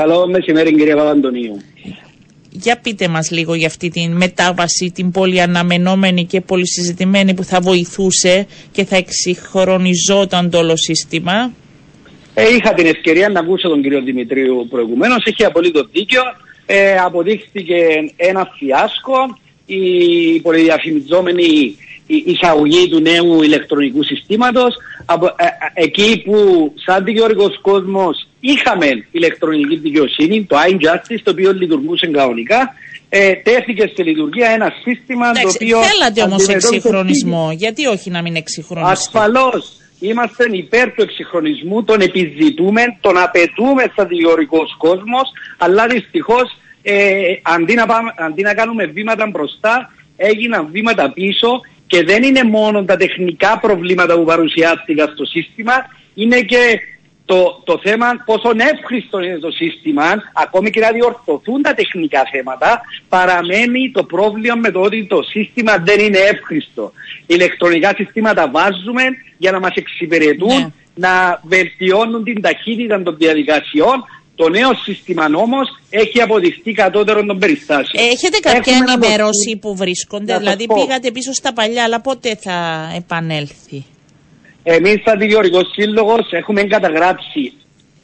Καλό μεσημέρι κύριε Παπαντονίου. Για πείτε μας λίγο για αυτή την μετάβαση, την πολύ αναμενόμενη και πολύ συζητημένη που θα βοηθούσε και θα εξυγχρονιζόταν το όλο σύστημα. Ε, είχα την ευκαιρία να ακούσω τον κύριο Δημητρίου προηγουμένως, έχει απολύτως δίκιο. Ε, αποδείχθηκε ένα φιάσκο, η πολυδιαφημιζόμενη εισαγωγή του νέου ηλεκτρονικού συστήματος. Από, ε, ε, εκεί που σαν δικαιωρικός κόσμος είχαμε ηλεκτρονική δικαιοσύνη, το iJustice, το οποίο λειτουργούσε κανονικά, ε, τέθηκε στη λειτουργία ένα σύστημα Εντάξει, το οποίο... Θέλατε όμως εξυγχρονισμό. Γιατί όχι να μην εξυγχρονιστεί; Ασφαλώς. Είμαστε υπέρ του εξυγχρονισμού, τον επιζητούμε, τον απαιτούμε σαν δικαιωρικός κόσμος, αλλά δυστυχώς ε, αντί, να πάμε, αντί να κάνουμε βήματα μπροστά, έγιναν βήματα πίσω και δεν είναι μόνο τα τεχνικά προβλήματα που παρουσιάστηκαν στο σύστημα, είναι και το, το θέμα πόσο εύχριστο είναι το σύστημα, ακόμη και να διορθωθούν τα τεχνικά θέματα, παραμένει το πρόβλημα με το ότι το σύστημα δεν είναι εύχριστο. Ηλεκτρονικά συστήματα βάζουμε για να μας εξυπηρετούν, Ναι. να βελτιώνουν την ταχύτητα των διαδικασιών. Το νέο σύστημα όμως έχει αποδειχτεί κατώτερο των περιστάσεων. Έχετε κάποια Έχουμε να ενημέρωση δοθούν- που βρίσκονται, Να σας δηλαδή πω. πήγατε πίσω στα παλιά, αλλά πότε θα επανέλθει; Εμείς σαν Δικαιωρικός Σύλλογος έχουμε καταγράψει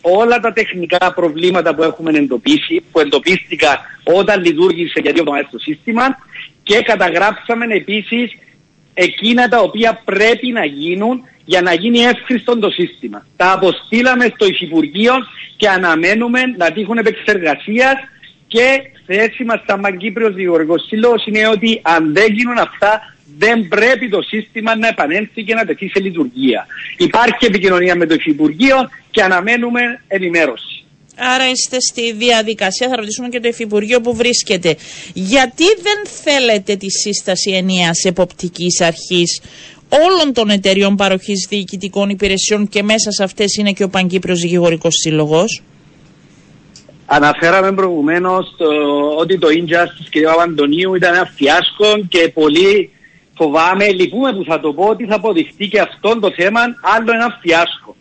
όλα τα τεχνικά προβλήματα που έχουμε εντοπίσει, που εντοπίστηκαν όταν λειτουργήσε για δύο εβδομάδες το σύστημα και καταγράψαμε επίσης εκείνα τα οποία πρέπει να γίνουν για να γίνει εύχριστο το σύστημα. Τα αποστήλαμε στο Υφυπουργείο και αναμένουμε να τύχουν επεξεργασίας και θέση μας σαν Μαγκύπριος Δικηγορικός Σύλλογος είναι ότι αν δεν γίνουν αυτά δεν πρέπει το σύστημα να επανέλθει και να τεθεί σε λειτουργία. Υπάρχει επικοινωνία με το Υφυπουργείο και αναμένουμε ενημέρωση. Άρα είστε στη διαδικασία, θα ρωτήσουμε και το Υφυπουργείο που βρίσκεται. Γιατί δεν θέλετε τη σύσταση ενιαίας εποπτικής αρχής όλων των εταιριών παροχής διοικητικών υπηρεσιών και μέσα σε αυτές είναι και ο Παγκύπριος Δικηγορικός Σύλλογος. Αναφέραμε προηγουμένως ότι το Injustice κ. Παπαντονίου ήταν ένα φιάσκο και πολύ φοβάμαι, λυπούμε που θα το πω, ότι θα αποδειχτεί και αυτό το θέμα άλλο ένα φιάσκο.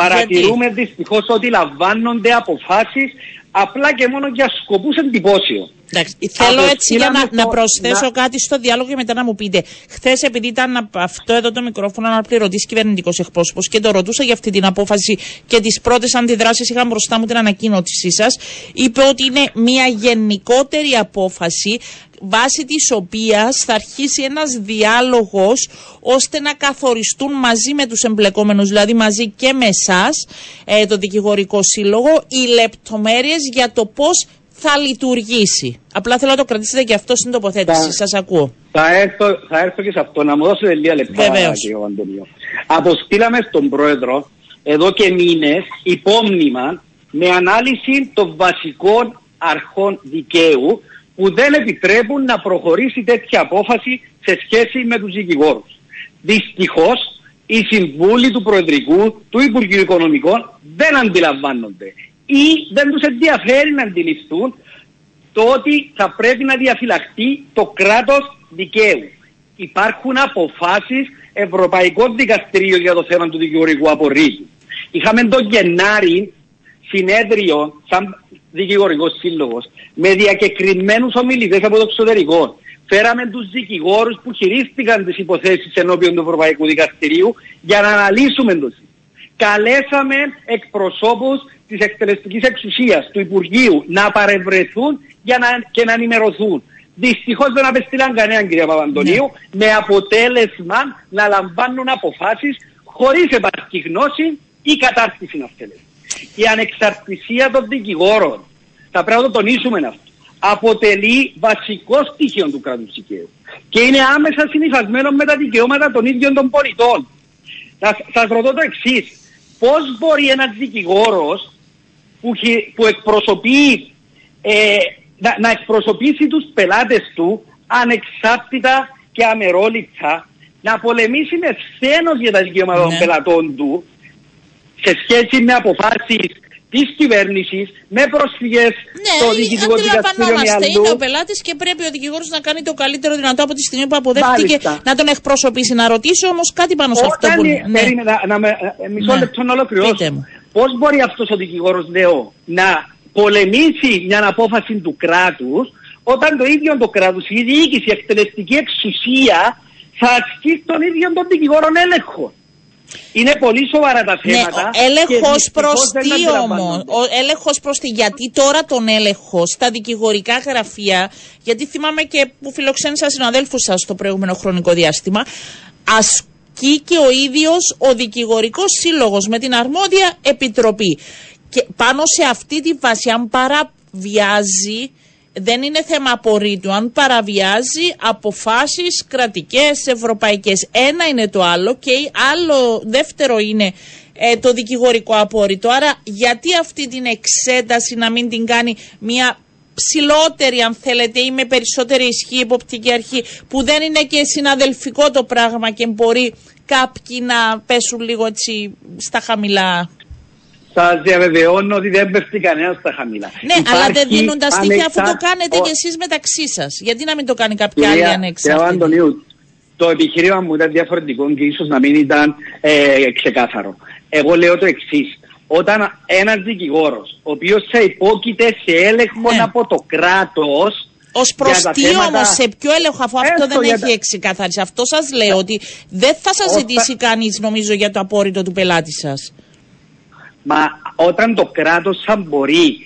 Παρατηρούμε δυστυχώς ότι λαμβάνονται αποφάσεις απλά και μόνο για σκοπούς εντυπώσεων. Εντάξει, θέλω έτσι για να, Αποστήλαμε να το- προσθέσω να- κάτι στο διάλογο και μετά να μου πείτε. Χθες, επειδή ήταν απ' αυτό εδώ το μικρόφωνο αναπληρωτή κυβερνητικός εκπρόσωπος και το ρωτούσα για αυτή την απόφαση και τις πρώτες αντιδράσεις, είχα μπροστά μου την ανακοίνωσή σας, είπε ότι είναι μια γενικότερη απόφαση βάσει της οποίας θα αρχίσει ένας διάλογος ώστε να καθοριστούν μαζί με τους εμπλεκόμενους, δηλαδή μαζί και με εσάς, ε, το Δικηγορικό Σύλλογο, οι λεπτομέρειες για το πώς θα λειτουργήσει. Απλά θέλω να το κρατήσετε και αυτό στην τοποθέτηση. Θα- Σας ακούω. Θα έρθω, θα έρθω και σε αυτό. Να μου δώσετε λίγα λεπτά, Βεβαίως. κύριε Παπαντονίου. Αποστήλαμε στον Πρόεδρο εδώ και μήνες υπόμνημα με ανάλυση των βασικών αρχών δικαίου που δεν επιτρέπουν να προχωρήσει τέτοια απόφαση σε σχέση με τους δικηγόρους. Δυστυχώς οι συμβούλοι του Προεδρικού, του Υπουργείου Οικονομικών δεν αντιλαμβάνονται ή δεν τους ενδιαφέρει να αντιληφθούν το ότι θα πρέπει να διαφυλαχτεί το κράτος δικαίου. Υπάρχουν αποφάσεις Ευρωπαϊκό Δικαστήριο για το θέμα του δικηγορικού απορρίτου. Είχαμε τον Γενάρη συνέδριο σαν δικηγορικός σύλλογος με διακεκριμένους ομιλητές από το εξωτερικό. Φέραμε τους δικηγόρους που χειρίστηκαν τις υποθέσεις ενώπιον του Ευρωπαϊκού Δικαστηρίου για να αναλύσουμε το σύστημα. Καλέσαμε εκπροσώπους της εκτελεστικής εξουσίας του Υπουργείου να παρευρεθούν για να, και να ενημερωθούν. Δυστυχώς δεν απεστήλαν κανέναν κυρία Παπαντονίου με αποτέλεσμα να λαμβάνουν αποφάσεις χωρίς επαρκή γνώση ή κατάρτιση να θέλετε. Η ανεξαρτησία των δικηγόρων, θα πρέπει να το τονίσουμε αυτό, αποτελεί βασικό στοιχείο του κράτους δικαίου και είναι άμεσα συνειφασμένο με τα δικαιώματα των ίδιων των πολιτών. Θα σας ρωτώ το εξής. Πώς μπορεί ένας δικηγόρος που, χει- που εκπροσωπεί, ε, να, να εκπροσωπήσει τους πελάτες του ανεξάρτητα και αμερόληπτα να πολεμήσει με σθένος για τα δικαιώματα των Ναι. πελατών του σε σχέση με αποφάσεις της κυβέρνησης, με προσφυγές στο Ναι, Διοικητικό Δικαστήριο με αντιλαμβανόμαστε. Είναι ο αλλού. πελάτης και πρέπει ο δικηγόρος να κάνει το καλύτερο δυνατό από τη στιγμή που αποδέχτηκε Μάλιστα. να τον εκπροσωπήσει. Να ρωτήσω όμως κάτι πάνω σε αυτό Όταν που. ε, ναι. περίμενα, να με, ε, μισό Ναι. λεπτό να ολοκληρώσω. Πείτε μου. Πώς μπορεί αυτός ο δικηγόρος, λέω, να πολεμήσει μια απόφαση του κράτους όταν το ίδιο το κράτος, η διοίκηση, η εκτελεστική εξουσία θα ασκεί τον ίδιο τον δικηγόρο έλεγχο; Είναι πολύ σοβαρά τα Ναι, θέματα. ο έλεγχος και προς δυστυχώς δεν τι αντιλαμβάνονται. όμως, ο έλεγχος προς τι, γιατί τώρα τον έλεγχο στα δικηγορικά γραφεία, γιατί θυμάμαι και που φιλοξένησα συναδέλφους σας στο προηγούμενο χρονικό διάστημα, ασκεί και ο ίδιος ο δικηγορικός σύλλογος με την αρμόδια επιτροπή. Και πάνω σε αυτή τη βάση, αν παραβιάζει, δεν είναι θέμα απορρίτου. Αν παραβιάζει αποφάσεις κρατικές, ευρωπαϊκές. Ένα είναι το άλλο και άλλο δεύτερο είναι ε, το δικηγορικό απόρριτο. Άρα γιατί αυτή την εξέταση να μην την κάνει μια ψηλότερη αν θέλετε ή με περισσότερη ισχύ υποπτική αρχή που δεν είναι και συναδελφικό το πράγμα και μπορεί κάποιοι να πέσουν λίγο έτσι στα χαμηλά. Σα διαβεβαιώνω ότι δεν πέφτει κανένας στα χαμηλά. Ναι, αλλά δεν Υπάρχει δίνουν τα στοιχεία αφού το ανεξάρτητο- κάνετε Ο- κι εσείς μεταξύ σας. Γιατί να μην το κάνει κάποια άλλη Κυρία, κυρία ανεξάρτητη. Αντωνίου, το επιχείρημα μου ήταν διαφορετικό και ίσως να μην ήταν ε, ξεκάθαρο. Εγώ λέω το εξής. Όταν ένας δικηγόρος, ο οποίος θα υπόκειται σε έλεγχο Ναι. από το κράτος. Ω προ για τα τι θέματα- όμως, σε ποιο έλεγχο, αφού αυτό Έστω δεν για έχει τα- εξεκαθαρίσει. Αυτό σας λέω ότι δεν θα σας Όταν- ζητήσει κανείς, νομίζω, για το απόρριτο του πελάτη σας. Μα όταν το κράτος θα μπορεί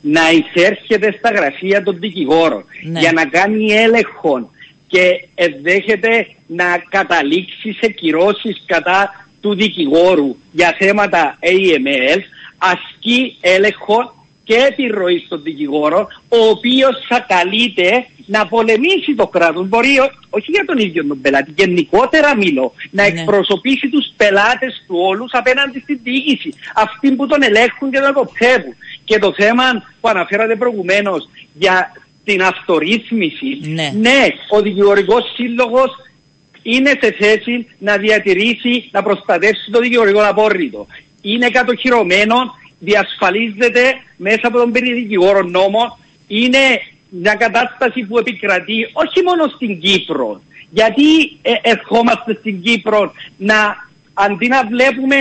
να εισέρχεται στα γραφεία των δικηγόρων Ναι. για να κάνει έλεγχο και ενδέχεται να καταλήξει σε κυρώσεις κατά του δικηγόρου για θέματα AML, ασκεί έλεγχο και επιρροή στον δικηγόρο, ο οποίος θα καλείται να πολεμήσει το κράτος. Μπορεί ό- όχι για τον ίδιο τον πελάτη, γενικότερα μιλώ, να Ναι. εκπροσωπήσει τους πελάτες του όλους απέναντι στην διοίκηση. Αυτοί που τον ελέγχουν και τον εποπτεύουν. Και το θέμα που αναφέρατε προηγουμένως για την αυτορύθμιση, Ναι. ο δικηγορικός σύλλογος είναι σε θέση να διατηρήσει, να προστατεύσει το δικηγορικό απόρριτο. Είναι κατοχυρωμένο, διασφαλίζεται μέσα από τον περιδικηγόρο νόμο. Είναι μια κατάσταση που επικρατεί όχι μόνο στην Κύπρο. Γιατί ε, ερχόμαστε στην Κύπρο να αντί να βλέπουμε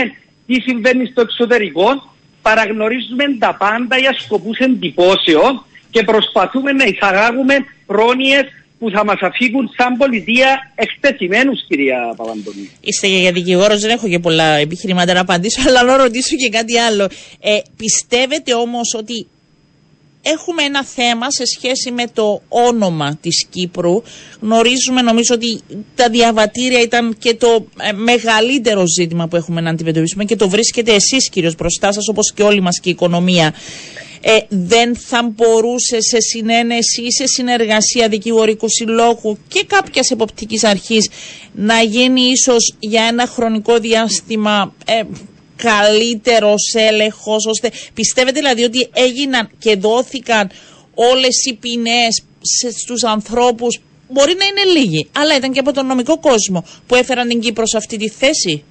τι συμβαίνει στο εξωτερικό, παραγνωρίζουμε τα πάντα για σκοπούς εντυπώσεων και προσπαθούμε να εισαγάγουμε πρόνοιες που θα μας αφήγουν σαν πολιτεία εκτεθειμένους κυρία Παπαντονή. Είστε για δικηγόρος, δεν έχω και πολλά επιχειρήματα να απαντήσω, αλλά να ρωτήσω και κάτι άλλο. Ε, πιστεύετε όμως ότι έχουμε ένα θέμα σε σχέση με το όνομα της Κύπρου; Γνωρίζουμε νομίζω ότι τα διαβατήρια ήταν και το ε, μεγαλύτερο ζήτημα που έχουμε να αντιμετωπίσουμε και το βρίσκετε εσείς κύριος μπροστά σας όπως και όλη μας και η οικονομία. Ε, δεν θα μπορούσε σε συνένεση ή σε συνεργασία δικηγορικού συλλόγου και κάποιας εποπτικής αρχής να γίνει ίσως για ένα χρονικό διάστημα ε, καλύτερος έλεγχος ώστε πιστεύετε δηλαδή ότι έγιναν και δόθηκαν όλες οι ποινές σε, στους ανθρώπους μπορεί να είναι λίγοι αλλά ήταν και από τον νομικό κόσμο που έφεραν την Κύπρο σε αυτή τη θέση;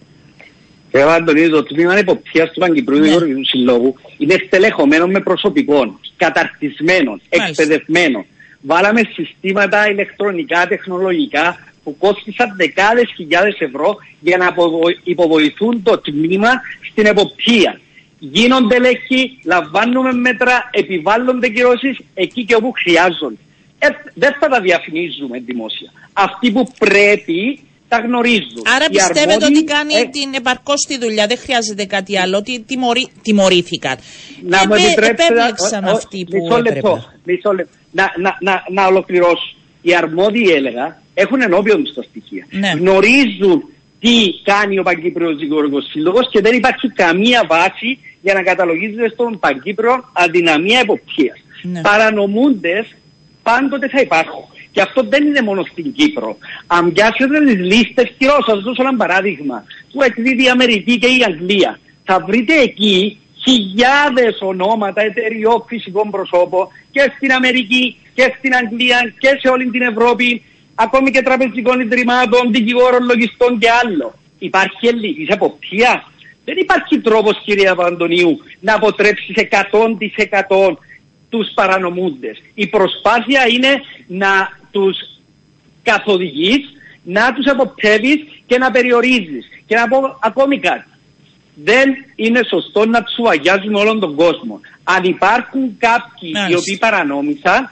Κύριε Παπαντονή, το τμήμα υποπτίας του Παγκυπρίου Ναι. Δικηγορικού Συλλόγου είναι στελεχωμένο με προσωπικών, καταρτισμένων, Μάλιστα. εκπαιδευμένων. Βάλαμε συστήματα ηλεκτρονικά, τεχνολογικά που κόστησαν δεκάδες χιλιάδες ευρώ για να αποβο- υποβοηθούν το τμήμα στην εποπτεία. Γίνονται έλεγχοι, λαμβάνουμε μέτρα, επιβάλλονται κυρώσεις εκεί και όπου χρειάζονται. Ε, δεν θα τα διαφημίζουμε δημόσια. Αυτοί που πρέπει τα γνωρίζουν. Άρα Οι πιστεύετε αρμόδιοι, ότι κάνει ε, την επαρκώς τη δουλειά, δεν χρειάζεται κάτι άλλο, ότι τιμωρεί, τιμωρήθηκαν. να μου Επέ- επιτρέψετε να- επέβληξαν ο- ο- αυτοί που μισό λεπτό, έπρεπε. μισό λεπτό. Να, να, να, να ολοκληρώσω. Οι αρμόδιοι έλεγα έχουν ενώπιον τους τα στοιχεία. Ναι. Γνωρίζουν τι κάνει ο Παγκύπριος Δικηγορικός Σύλλογος και δεν υπάρχει καμία βάση για να καταλογίζεται στον Παγκύπριο αδυναμία εποπτείας. Ναι. Παρανομούντες πάντοτε θα υπάρχουν. Και αυτό δεν είναι μόνο στην Κύπρο. Αν πιάσετε τις λίστες κυρώσεων, θα σας δώσω ένα παράδειγμα, που εκδίδει η Αμερική και η Αγγλία, θα βρείτε εκεί χιλιάδες ονόματα εταιριών φυσικών προσώπων και στην Αμερική και στην Αγγλία και σε όλη την Ευρώπη, ακόμη και τραπεζικών ιδρυμάτων, δικηγόρων, λογιστών και άλλο. Υπάρχει ελληνικής εποπτεία. Δεν υπάρχει τρόπος κυρία Παντονίου να αποτρέψεις 100% τους παρανομούντες. Η προσπάθεια είναι να τους καθοδηγείς, να τους αποπτεύεις και να περιορίζεις. Και να πω ακόμη κάτι. δεν είναι σωστό να τσουαγιάζουμε όλον τον κόσμο. Αν υπάρχουν κάποιοι οι οποίοι παρανόμησαν,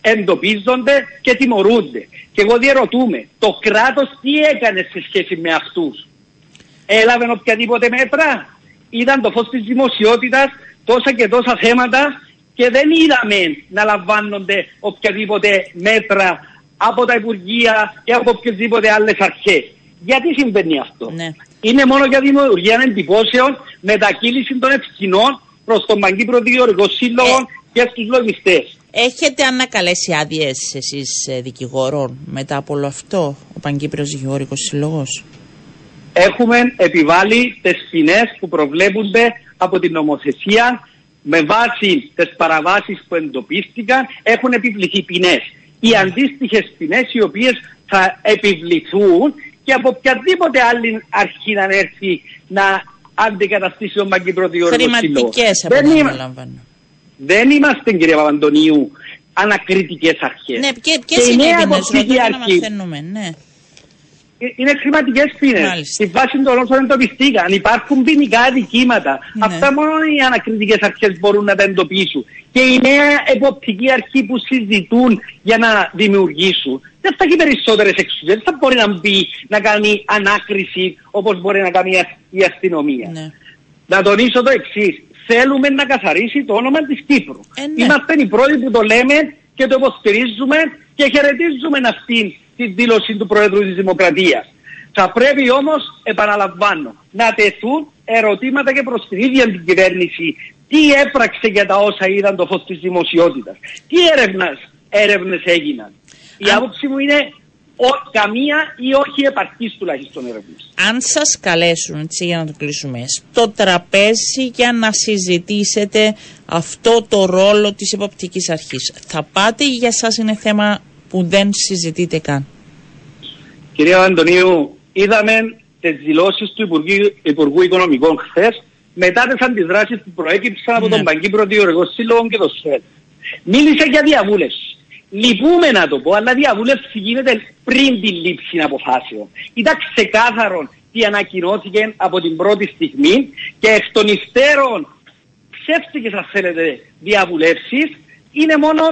εντοπίζονται και τιμωρούνται. Και εγώ διαρωτούμε, το κράτος τι έκανε σε σχέση με αυτούς; Έλαβε οποιαδήποτε μέτρα; Είδαν το φως της δημοσιότητας τόσα και τόσα θέματα και δεν είδαμε να λαμβάνονται οποιαδήποτε μέτρα από τα Υπουργεία ή από οποιασδήποτε άλλες αρχές. Γιατί συμβαίνει αυτό; Ναι. Είναι μόνο για δημιουργία εντυπώσεων, μετακύληση των ευθυνών προς τον Παγκύπρο Δικαιωρικό Σύλλογο ε, και στους λογιστές. Έχετε ανακαλέσει άδειες εσείς ε, δικηγόρων μετά από όλο αυτό, ο Παγκύπριος Δικηγόρικος Σύλλογος; Έχουμε επιβάλει τις ποινές που προβλέπονται από την νομοθεσία με βάση τις παραβάσεις που εντοπίστηκαν έχουν επιβληθεί ποινές. Οι αντίστοιχες ποινές οι οποίες θα επιβληθούν και από οποιαδήποτε άλλη αρχή να έρθει να αντικαταστήσει τον Παγκύπρο Διόργο Χρηματικές επαναλαμβάνω. Δεν είμαστε κύριε Παπαντονίου ανακριτικές αρχές. Ναι, και, ποιες είναι οι ποινές, ρωτώ να μαθαίνουμε, ναι. Ε, είναι χρηματικές ποινέ. Στη βάση των όσων εντοπιστήκαν. Υπάρχουν ποινικά αδικήματα. Ναι. Αυτά μόνο οι ανακριτικές αρχές μπορούν να τα εντοπίσουν. Και η νέα εποπτική αρχή που συζητούν για να δημιουργήσουν δεν θα έχει περισσότερες εξουσίες. Δεν θα μπορεί να μπει να κάνει ανάκριση όπως μπορεί να κάνει η αστυνομία. Ναι. Να τονίσω το εξής. Θέλουμε να καθαρίσει το όνομα της Κύπρου. Ε, ναι. Είμαστε οι πρώτοι που το λέμε και το υποστηρίζουμε και χαιρετίζουμε αυτή τη δήλωση του Προέδρου της Δημοκρατίας. Θα πρέπει όμως, επαναλαμβάνω, να τεθούν ερωτήματα και προς την ίδια την κυβέρνηση. Τι έπραξε για τα όσα είδαν το φως της δημοσιότητας. Τι έρευνας, έρευνες έγιναν. Η άποψη μου είναι ο, καμία ή όχι επαρκής τουλάχιστον έρευνες. Αν σας καλέσουν, έτσι για να το κλείσουμε, στο τραπέζι για να συζητήσετε αυτό το ρόλο της εποπτικής αρχής, θα πάτε ή για σας είναι θέμα που δεν συζητείτε καν. Κυρία Αντωνίου, είδαμε τις δηλώσεις του Υπουργού, Υπουργού Οικονομικών χθες μετά τις αντιδράσεις που προέκυψαν από ναι. τον Παγκύπρο Διοργός Σύλλογο και το ΣΕΛ. Μίλησε για διαβούλευση. Λυπούμε να το πω, αλλά διαβούλευση γίνεται πριν τη λήψη αποφάσεων. Ήταν ξεκάθαρο τι ανακοινώθηκε από την πρώτη στιγμή και εκ των υστέρων ψεύτικες αν θέλετε διαβουλεύσεις είναι μόνο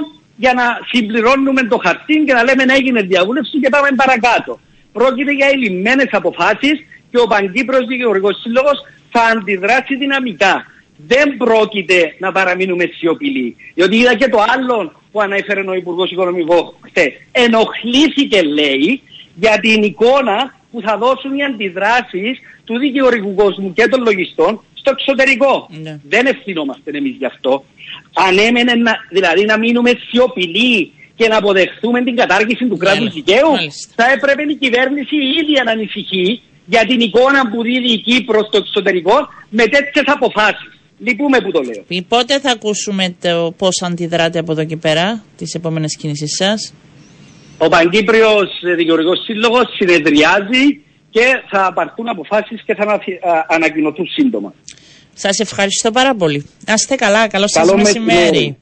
για να συμπληρώνουμε το χαρτί και να λέμε να έγινε διαβούλευση και πάμε παρακάτω. Πρόκειται για ελλημένες αποφάσεις και ο Παγκύπρος Δικαιωρικός Σύλλογος θα αντιδράσει δυναμικά. Δεν πρόκειται να παραμείνουμε σιωπηλοί. Διότι είδα και το άλλο που ανέφερε ο Υπουργός Οικονομικών χτες. Ενοχλήθηκε λέει για την εικόνα που θα δώσουν οι αντιδράσεις του δικαιωρικού κόσμου και των λογιστών στο εξωτερικό. Ναι. Δεν ευθυνόμαστε εμείς γι' αυτό αν έμενε να, δηλαδή να μείνουμε σιωπηλοί και να αποδεχθούμε την κατάργηση του κράτους δικαίου, θα έπρεπε η κυβέρνηση η ίδια να ανησυχεί για την εικόνα που δίδει η Κύπρος στο εξωτερικό με τέτοιες αποφάσεις. Λυπούμε που το λέω. Πότε θα ακούσουμε το πώς αντιδράτε από εδώ και πέρα, τις επόμενες κινήσεις σας; Ο Παγκύπριο Δικαιωρικό Σύλλογος συνεδριάζει και θα πάρθουν αποφάσεις και θα ανακοινωθούν σύντομα. Σας ευχαριστώ πάρα πολύ. Να είστε καλά. Καλό σας μεσημέρι.